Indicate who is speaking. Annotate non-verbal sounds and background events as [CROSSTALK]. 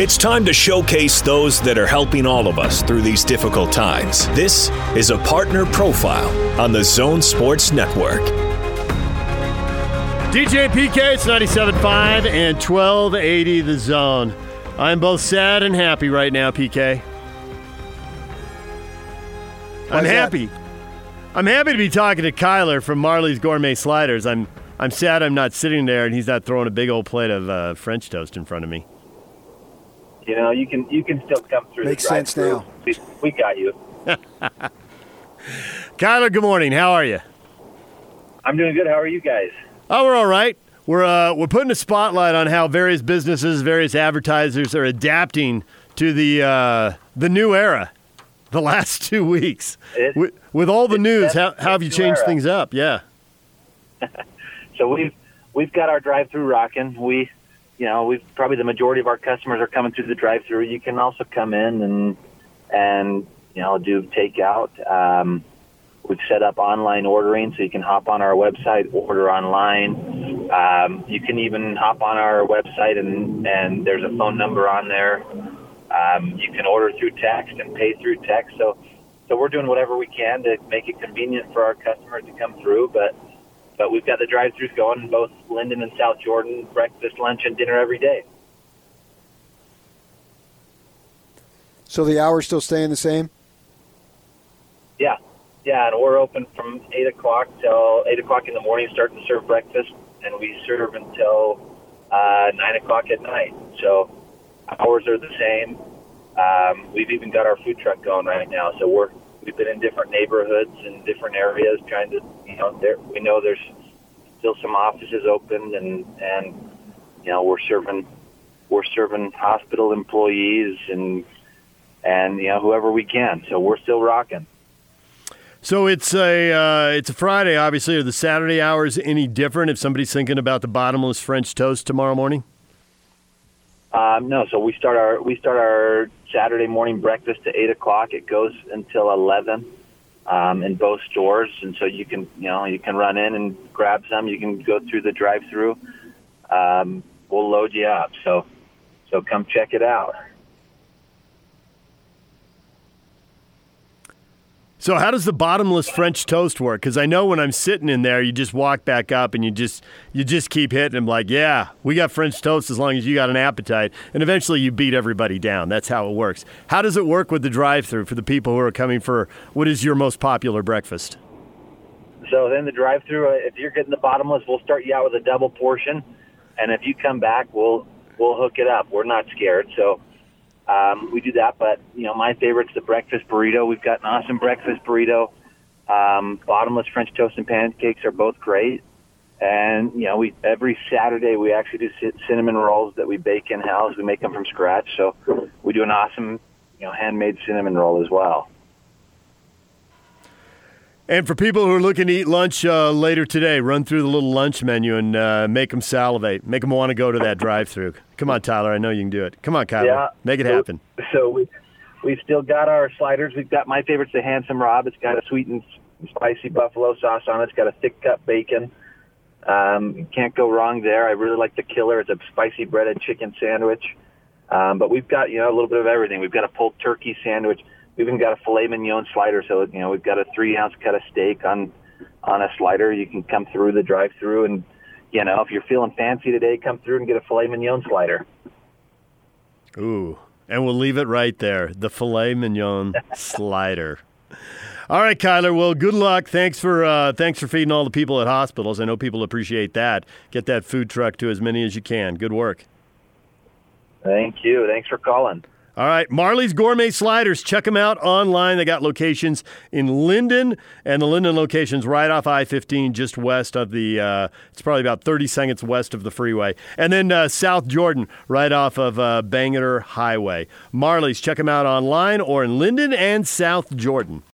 Speaker 1: It's time to showcase those that are helping all of us through these difficult times. This is a partner profile on the Zone Sports Network.
Speaker 2: DJ PK, it's 97.5 and 1280 the zone. I'm both sad and happy right now, PK. I'm
Speaker 3: Why's that?
Speaker 2: happy. I'm happy to be talking to Kyler from Marley's Gourmet Sliders. I'm I'm sad I'm not sitting there and he's not throwing a big old plate of uh, French toast in front of me.
Speaker 4: You know, you can you can still come through.
Speaker 3: Makes sense now.
Speaker 4: We, we got you. [LAUGHS]
Speaker 2: Kyler, good morning. How are you?
Speaker 4: I'm doing good. How are you guys?
Speaker 2: Oh, we're all right. We're uh, we're putting a spotlight on how various businesses, various advertisers are adapting to the uh, the new era. The [LAUGHS] last two weeks,
Speaker 4: It-
Speaker 2: with, with all the news, how, how have you changed
Speaker 4: era.
Speaker 2: things up? Yeah. [LAUGHS]
Speaker 4: So we've we've got our drive-through rocking. We, you know, we've probably the majority of our customers are coming through the drive-through. You can also come in and and you know do takeout. Um, we've set up online ordering, so you can hop on our website, order online. Um, you can even hop on our website and and there's a phone number on there. Um, you can order through text and pay through text. So so we're doing whatever we can to make it convenient for our customers to come through, but but we've got the drive-throughs going in both Lindon and South Jordan, breakfast, lunch, and dinner every day.
Speaker 3: So the hours still staying the same?
Speaker 4: Yeah, yeah, and we're open from eight o'clock till eight o'clock in the morning, starting to serve breakfast, and we serve until uh, nine o'clock at night. So hours are the same. Um, we've even got our food truck going right now, so we're we've been in different neighborhoods and different areas trying to you know there we know there's still some offices open and and you know we're serving we're serving hospital employees and and you know whoever we can. So we're still rocking.
Speaker 2: So it's a uh, it's a Friday, obviously. Are the Saturday hours any different if somebody's thinking about the bottomless French toast tomorrow morning?
Speaker 4: Um, no, so we start our we start our Saturday morning breakfast at eight o'clock. It goes until eleven um, in both stores, and so you can you know you can run in and grab some. You can go through the drive-through. Um, we'll load you up. So so come check it out.
Speaker 2: So how does the bottomless French toast work? Because I know when I'm sitting in there, you just walk back up and you just you just keep hitting them like, yeah, we got French toast as long as you got an appetite, and eventually you beat everybody down. That's how it works. How does it work with the drive-through for the people who are coming for what is your most popular breakfast?
Speaker 4: So then the drive-through, uh, if you're getting the bottomless, we'll start you out with a double portion, and if you come back, we'll we'll hook it up. We're not scared, so um, we do that. But you know, my favorite's the breakfast burrito. We've got an awesome breakfast burrito. Um, bottomless French toast and pancakes are both great. And you know, we every Saturday we actually do cinnamon rolls that we bake in house. We make them from scratch, so we do an awesome, you know, handmade cinnamon roll as well.
Speaker 2: And for people who are looking to eat lunch uh, later today, run through the little lunch menu and uh, make them salivate. Make them want to go to that drive-through. Come on, Tyler. I know you can do it. Come on, Kyler.
Speaker 4: Yeah.
Speaker 2: Make it
Speaker 4: So-
Speaker 2: happen.
Speaker 4: So we we've still got our sliders. We've got my favorite's the handsome Rob. It's got a sweet and spicy buffalo sauce on it. It's got a thick cut bacon. Um, can't go wrong there. I really like the killer. It's a spicy breaded chicken sandwich. Um, but we've got you know a little bit of everything. We've got a pulled turkey sandwich. We've even got a filet mignon slider. So you know we've got a three ounce cut of steak on on a slider. You can come through the drive through and you know if you're feeling fancy today, come through and get a filet mignon slider.
Speaker 2: Ooh. And we'll leave it right there. The filet mignon [LAUGHS] slider. All right, Kyler. Well, good luck. Thanks for uh, thanks for feeding all the people at hospitals. I know people appreciate that. Get that food truck to as many as you can. Good work.
Speaker 4: Thank you. Thanks for calling.
Speaker 2: All right, Marley's Gourmet Sliders. Check them out online. They got locations in Lindon, and the Lindon location's right off I-15, just west of the. Uh, it's probably about 30 seconds west of the freeway, and then uh, South Jordan, right off of uh, Bangerter Highway. Marley's. Check them out online or in Lindon and South Jordan.